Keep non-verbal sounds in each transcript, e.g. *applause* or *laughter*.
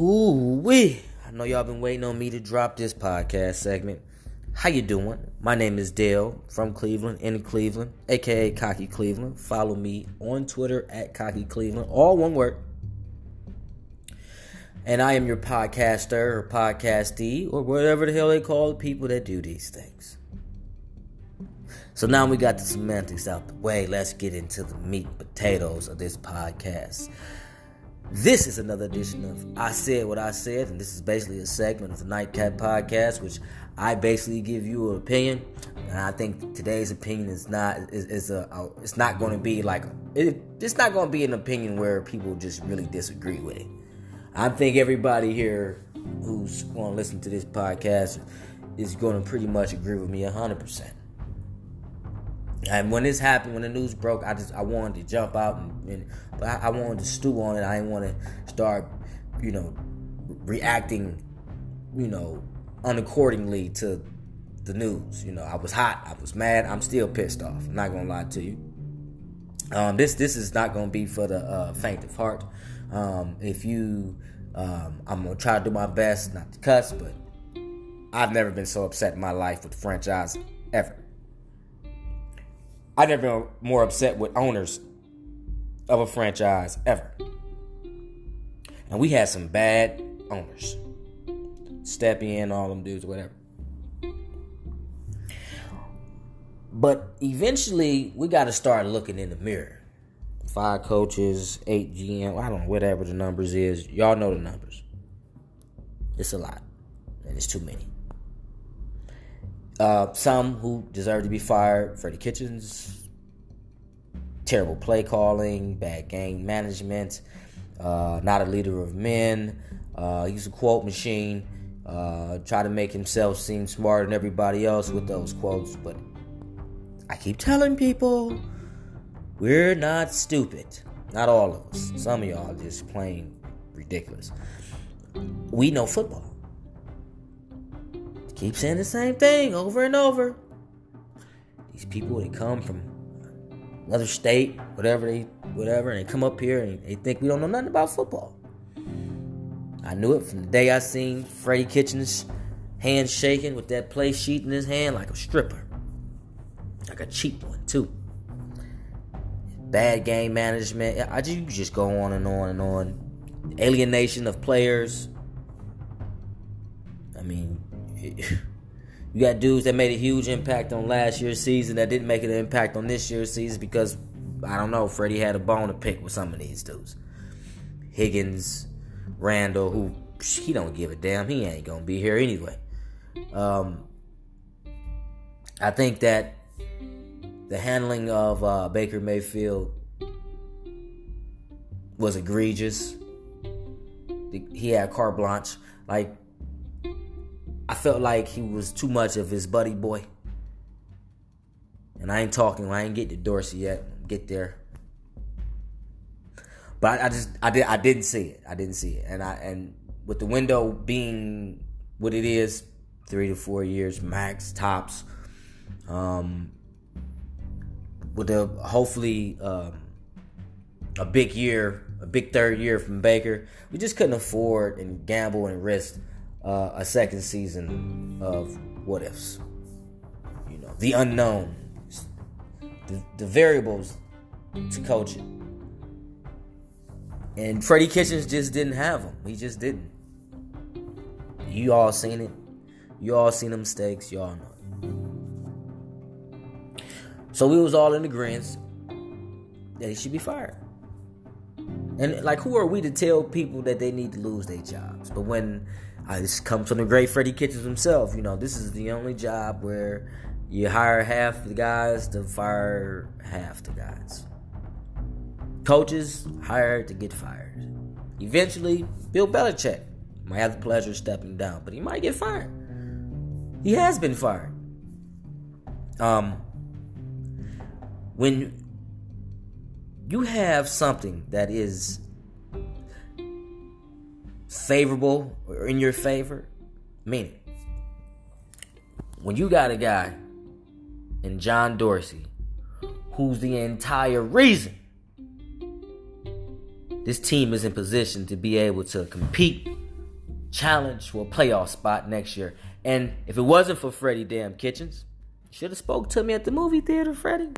Ooh wee! I know y'all been waiting on me to drop this podcast segment. How you doing? My name is Dale from Cleveland, in Cleveland, aka Cocky Cleveland. Follow me on Twitter at Cocky Cleveland, all one word. And I am your podcaster or podcastee or whatever the hell they call the people that do these things. So now we got the semantics out the way. Let's get into the meat and potatoes of this podcast. This is another edition of I Said What I Said, and this is basically a segment of the Nightcap Podcast, which I basically give you an opinion, and I think today's opinion is not is, is a, a it's not going to be like it, it's not going to be an opinion where people just really disagree with it. I think everybody here who's going to listen to this podcast is going to pretty much agree with me hundred percent. And when this happened, when the news broke, I just I wanted to jump out and, and but I, I, wanted to stew on it. I didn't want to start, you know, reacting, you know, unaccordingly to the news. You know, I was hot, I was mad, I'm still pissed off. I'm not gonna lie to you. Um, this this is not gonna be for the uh, faint of heart. Um, if you, um, I'm gonna try to do my best not to cuss, but I've never been so upset in my life with the franchise ever. I've never been more upset with owners of a franchise ever. And we had some bad owners. Step in, all them dudes, whatever. But eventually, we got to start looking in the mirror. Five coaches, eight GM, I don't know, whatever the numbers is. Y'all know the numbers. It's a lot, and it's too many. Uh, some who deserve to be fired. Freddie Kitchens, terrible play calling, bad game management, uh, not a leader of men. Uh, he's a quote machine. Uh, try to make himself seem smarter than everybody else with those quotes, but I keep telling people we're not stupid. Not all of us. Some of y'all just plain ridiculous. We know football keep saying the same thing over and over. These people they come from another state, whatever they whatever, and they come up here and they think we don't know nothing about football. I knew it from the day I seen Freddie Kitchens hand shaking with that play sheet in his hand like a stripper. Like a cheap one too. Bad game management. I just you just go on and on and on. Alienation of players. *laughs* You got dudes that made a huge impact on last year's season that didn't make an impact on this year's season because I don't know, Freddie had a bone to pick with some of these dudes. Higgins, Randall, who he don't give a damn. He ain't gonna be here anyway. Um, I think that the handling of uh, Baker Mayfield was egregious. He had carte blanche. Like I felt like he was too much of his buddy boy. And I ain't talking, I ain't get to Dorsey yet. Get there. But I, I, just I did I didn't see it. I didn't see it. And I and with the window being what it is, three to four years max tops. Um with a hopefully um, a big year, a big third year from Baker, we just couldn't afford and gamble and risk uh, a second season of what ifs. You know, the unknown, the, the variables to coach it. And Freddie Kitchens just didn't have them. He just didn't. You all seen it. You all seen the mistakes. You all know it. So we was all in agreement that he should be fired. And like, who are we to tell people that they need to lose their jobs? But when uh, this comes from the great Freddie Kitchens himself. You know, this is the only job where you hire half the guys to fire half the guys. Coaches hired to get fired. Eventually, Bill Belichick might have the pleasure of stepping down, but he might get fired. He has been fired. Um, when you have something that is favorable or in your favor. Meaning, when you got a guy in John Dorsey who's the entire reason this team is in position to be able to compete challenge for a playoff spot next year. And if it wasn't for Freddie Damn Kitchens, you should have spoke to me at the movie theater, Freddie.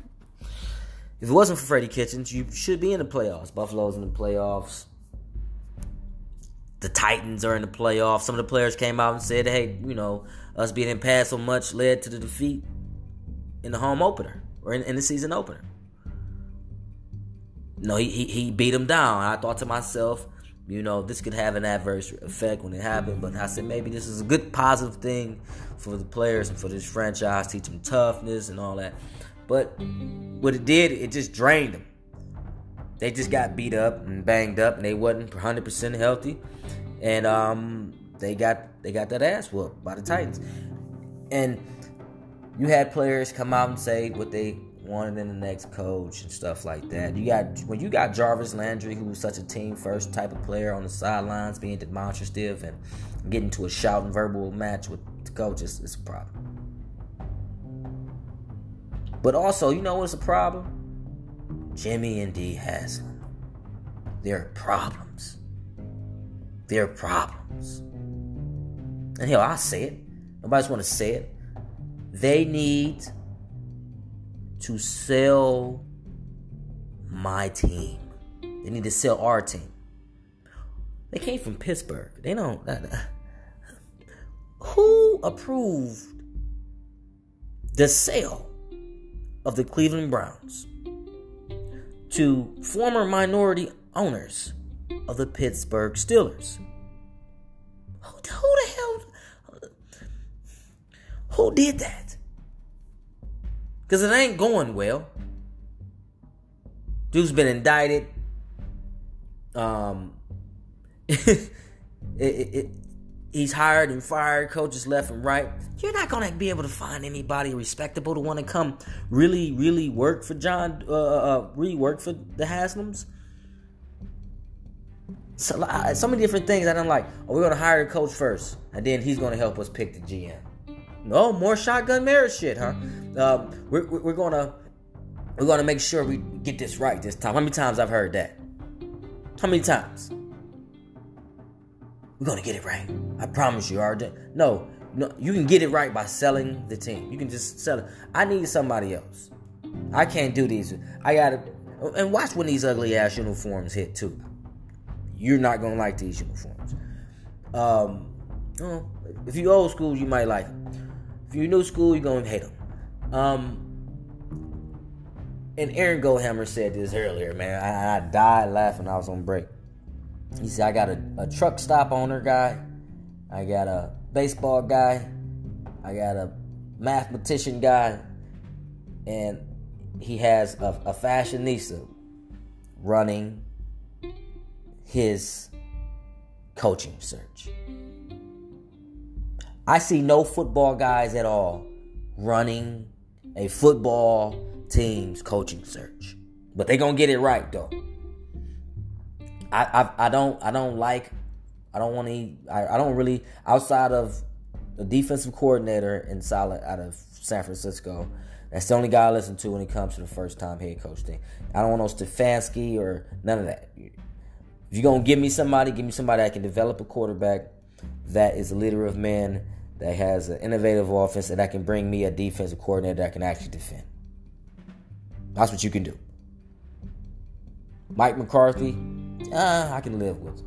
If it wasn't for Freddie Kitchens, you should be in the playoffs. Buffalo's in the playoffs. The Titans are in the playoffs. Some of the players came out and said, hey, you know, us being in pass so much led to the defeat in the home opener or in, in the season opener. No, he, he, he beat him down. I thought to myself, you know, this could have an adverse effect when it happened, but I said maybe this is a good positive thing for the players and for this franchise, teach them toughness and all that. But what it did, it just drained them. They just got beat up and banged up, and they wasn't 100% healthy, and um, they got they got that ass whooped by the Titans. And you had players come out and say what they wanted in the next coach and stuff like that. You got when you got Jarvis Landry, who was such a team first type of player on the sidelines, being demonstrative and getting to a shouting verbal match with the coach, it's, it's a problem. But also, you know what's a problem? Jimmy and Dee Haslam. There are problems. There are problems. And hell, I'll say it. Nobody's want to say it. They need to sell my team. They need to sell our team. They came from Pittsburgh. They don't. Who approved the sale of the Cleveland Browns to former minority owners of the Pittsburgh Steelers? Who, who the hell? Who did that? Because it ain't going well. Dude's been indicted. Um, *laughs* it, it, it, he's hired and fired coaches left and right. You're not gonna be able to find anybody respectable to want to come really, really work for John, uh, uh, uh rework for the Haslams. So, uh, so many different things I don't like. Oh, we're gonna hire a coach first, and then he's gonna help us pick the GM. No more shotgun marriage shit, huh? Um, we're, we're gonna we're gonna make sure we get this right this time. How many times I've heard that? How many times? We're gonna get it right. I promise you, RJ. No, no, you can get it right by selling the team. You can just sell it. I need somebody else. I can't do these. I gotta and watch when these ugly ass uniforms hit too. You're not gonna like these uniforms. Um, if you old school, you might like them. If you're new school, you're gonna hate them. Um, and Aaron Goldhammer said this earlier, man. I, I died laughing. I was on break. He said, I got a, a truck stop owner guy, I got a baseball guy, I got a mathematician guy, and he has a, a fashionista running his coaching search. I see no football guys at all running a football team's coaching search. But they're gonna get it right though. I I, I don't I don't like I don't want to I, I don't really outside of the defensive coordinator in Saleh out of San Francisco. That's the only guy I listen to when it comes to the first time head coach thing. I don't want no Stefanski or none of that. If you're gonna give me somebody, give me somebody that can develop a quarterback that is a leader of men, that has an innovative offense, and that can bring me a defensive coordinator that can actually defend. That's what you can do. Mike McCarthy, uh, I can live with.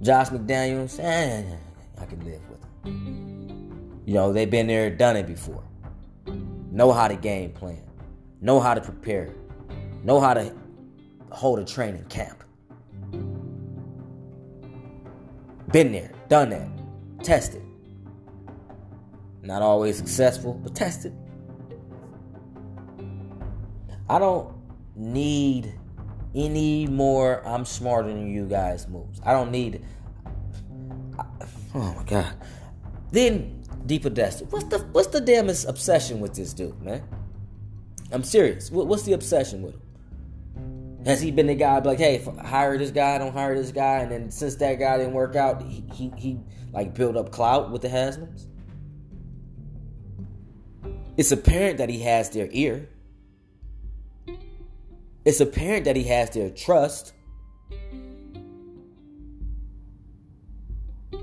Josh McDaniels, eh, I can live with. Them. You know, they've been there, done it before. Know how to game plan. Know how to prepare. Know how to hold a training camp. Been there, done that, tested. Not always successful, but tested. I don't need any more I'm smarter than you guys moves. I don't need Oh my god. Then DePodesta. What's the what's the damnest obsession with this dude, man? I'm serious. what's the obsession with him? Has he been the guy like, hey, hire this guy, don't hire this guy, and then since that guy didn't work out, he he, he like built up clout with the Haslams? It's apparent that he has their ear. It's apparent that he has their trust.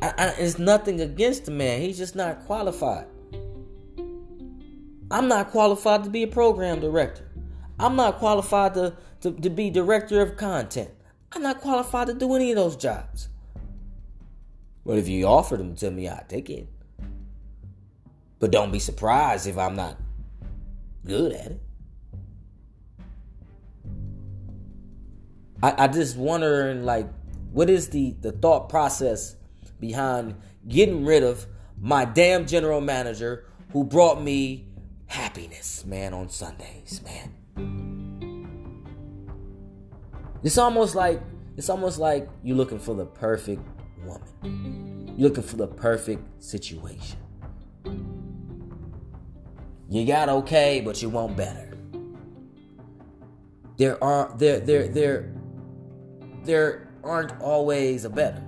I, I, it's nothing against the man. He's just not qualified. I'm not qualified to be a program director. I'm not qualified to, to, to be director of content. I'm not qualified to do any of those jobs. But if you offer them to me, I'd take it. But don't be surprised if I'm not good at it. I, I just wondering like what is the, the thought process behind getting rid of my damn general manager who brought me happiness, man, on Sundays, man. It's almost like it's almost like you're looking for the perfect woman. You're looking for the perfect situation. You got okay, but you want better. There are there there there there aren't always a better.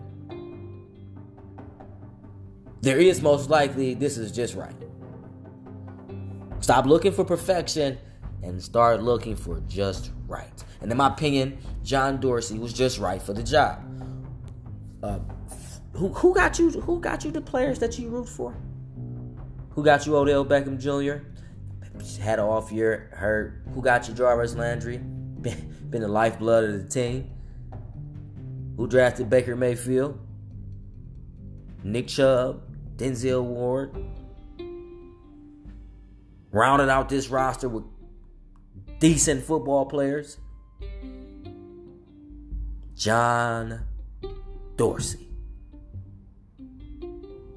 There is most likely this is just right. Stop looking for perfection and start looking for just right. And in my opinion, John Dorsey was just right for the job. Uh, who, who got you? Who got you the players that you root for? Who got you Odell Beckham Jr.? Had an off year, hurt. Who got you Jarvis Landry? *laughs* Been, been the lifeblood of the team. Who drafted Baker Mayfield? Nick Chubb, Denzel Ward. Rounded out this roster with decent football players. John Dorsey.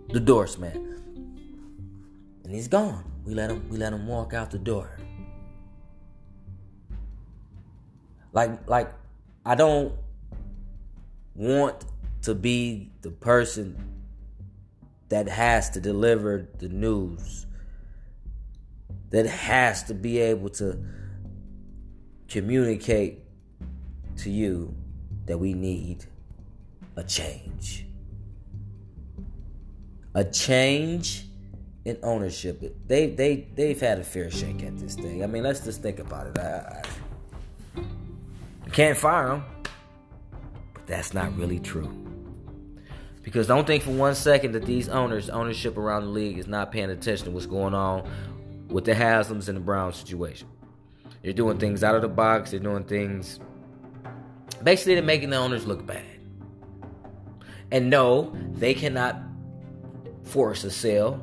The Dorse man. And he's gone. We let him we let him walk out the door. Like like I don't want to be the person that has to deliver the news, that has to be able to communicate to you that we need a change. A change in ownership. They they they've had a fair shake at this thing. I mean, let's just think about it. I, I can't fire them that's not really true. Because don't think for one second that these owners, ownership around the league, is not paying attention to what's going on with the Haslams and the Brown situation. They're doing things out of the box. They're doing things. Basically, they're making the owners look bad. And no, they cannot force a sale.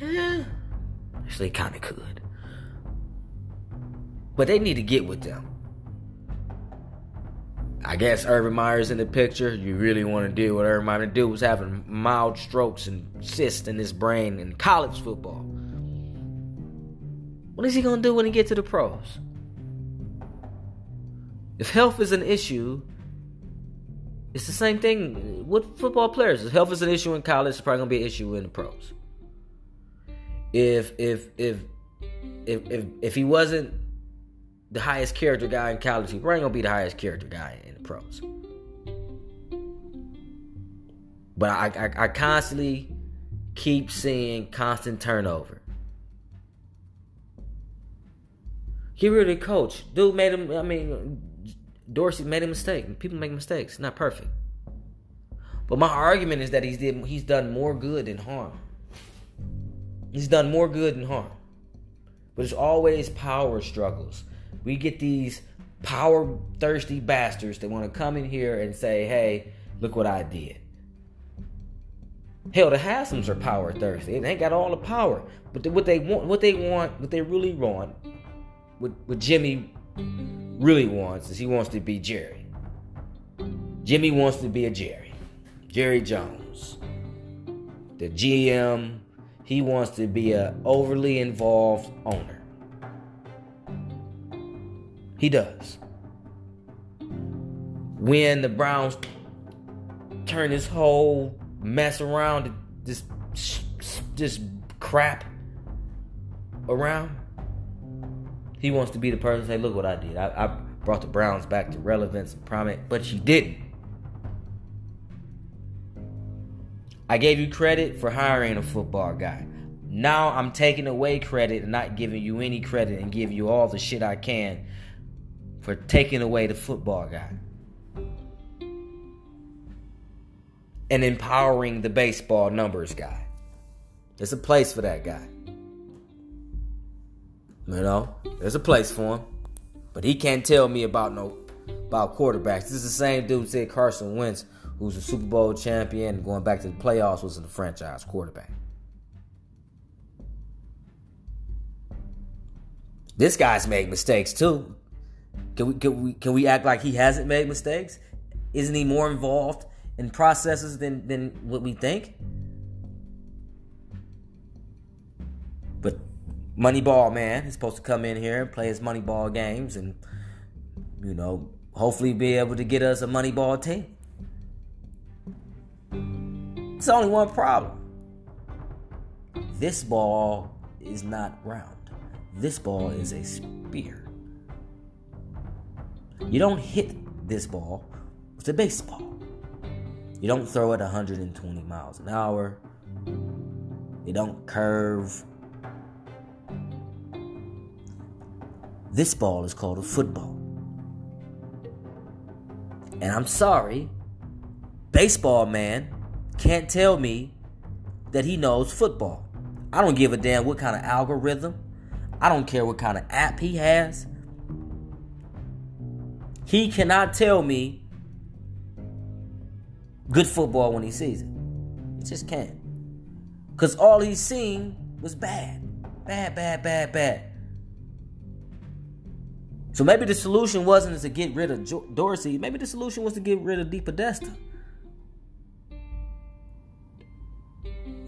Eh, actually, kind of could. But they need to get with them. I guess Urban Meyer's in the picture. You really want to deal with Urban Meyer. The dude was having mild strokes and cysts in his brain in college football. What is he going to do when he gets to the pros? If health is an issue, it's the same thing with football players. If health is an issue in college, it's probably going to be an issue in the pros. If if if if if, if he wasn't the highest character guy in college, he probably gonna be the highest character guy in the pros. But I, I, I constantly keep seeing constant turnover. Get rid of the coach. Dude made him. I mean, Dorsey made a mistake. People make mistakes. Not perfect. But my argument is that he's did he's done more good than harm. He's done more good than harm. But it's always power struggles we get these power thirsty bastards that want to come in here and say, hey, look what I did. Hell, the Haslams are power thirsty. They ain't got all the power. But what they want, what they want, what they really want, what, what Jimmy really wants is he wants to be Jerry. Jimmy wants to be a Jerry. Jerry Jones. The GM, he wants to be a overly involved owner. He does. When the Browns turn this whole mess around, this this crap around, he wants to be the person to say, "Look what I did. I, I brought the Browns back to relevance and prominence," but she didn't. I gave you credit for hiring a football guy. Now I'm taking away credit and not giving you any credit and give you all the shit I can for taking away the football guy. and empowering the baseball numbers guy. There's a place for that guy. You know, there's a place for him. But he can't tell me about no about quarterbacks. This is the same dude said Carson Wentz, who's a Super Bowl champion, going back to the playoffs, was a franchise quarterback. This guy's made mistakes too. Can we, can we can we act like he hasn't made mistakes? Isn't he more involved in processes than than what we think? But Moneyball man is supposed to come in here and play his Moneyball games and you know hopefully be able to get us a Moneyball team. It's only one problem. This ball is not round. This ball is a spear. You don't hit this ball with a baseball. You don't throw it 120 miles an hour. You don't curve. This ball is called a football. And I'm sorry, baseball man can't tell me that he knows football. I don't give a damn what kind of algorithm. I don't care what kind of app he has. He cannot tell me good football when he sees it. He just can't. Because all he's seen was bad. Bad, bad, bad, bad. So maybe the solution wasn't to get rid of Dorsey. Maybe the solution was to get rid of DePodesta.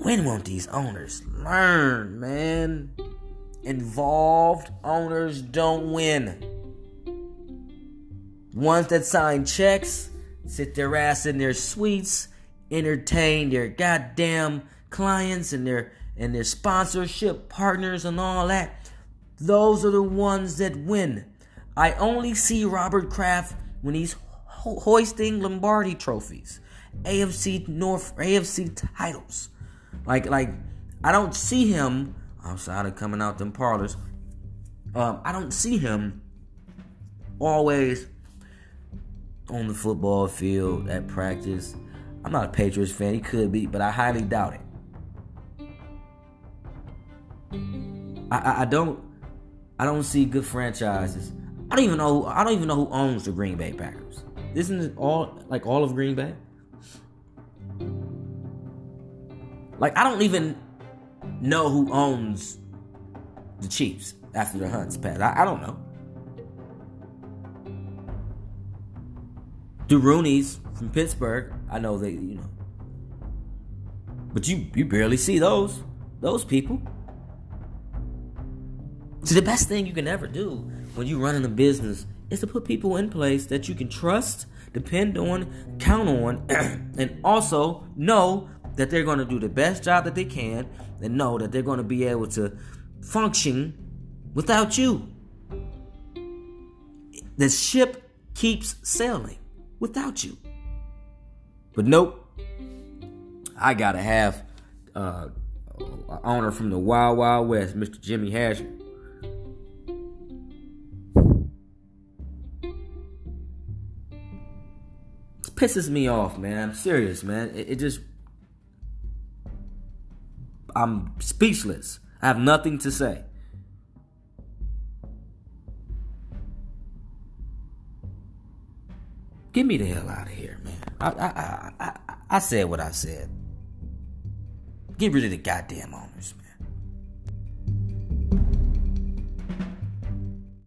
When won't these owners learn, man? Involved owners don't win. Ones that sign checks, sit their ass in their suites, entertain their goddamn clients and their and their sponsorship partners and all that. Those are the ones that win. I only see Robert Kraft when he's ho- hoisting Lombardi trophies, AFC North, AFC titles. Like, like I don't see him outside of coming out them parlors. Um, I don't see him always on the football field at practice. I'm not a Patriots fan. He could be, but I highly doubt it. I, I, I don't I don't see good franchises I don't even know. I don't even know who owns the Green Bay Packers. Isn't it all like all of Green Bay? Like I don't even know who owns the Chiefs after the Hunts pass. I, I don't know. The Rooneys from Pittsburgh, I know they, you know. But you you barely see those those people. So the best thing you can ever do when you're running a business is to put people in place that you can trust, depend on, count on, *clears throat* and also know that they're going to do the best job that they can and know that they're going to be able to function without you. The ship keeps sailing without you. But nope. I gotta have uh, owner from the Wild Wild West, Mr. Jimmy Hasher. pisses me off, man. I'm serious, man. It, it just. I'm speechless. I have nothing to say. Get me the hell out of here, man. I, I, I, I, I said what I said. Get rid of the goddamn owners, man.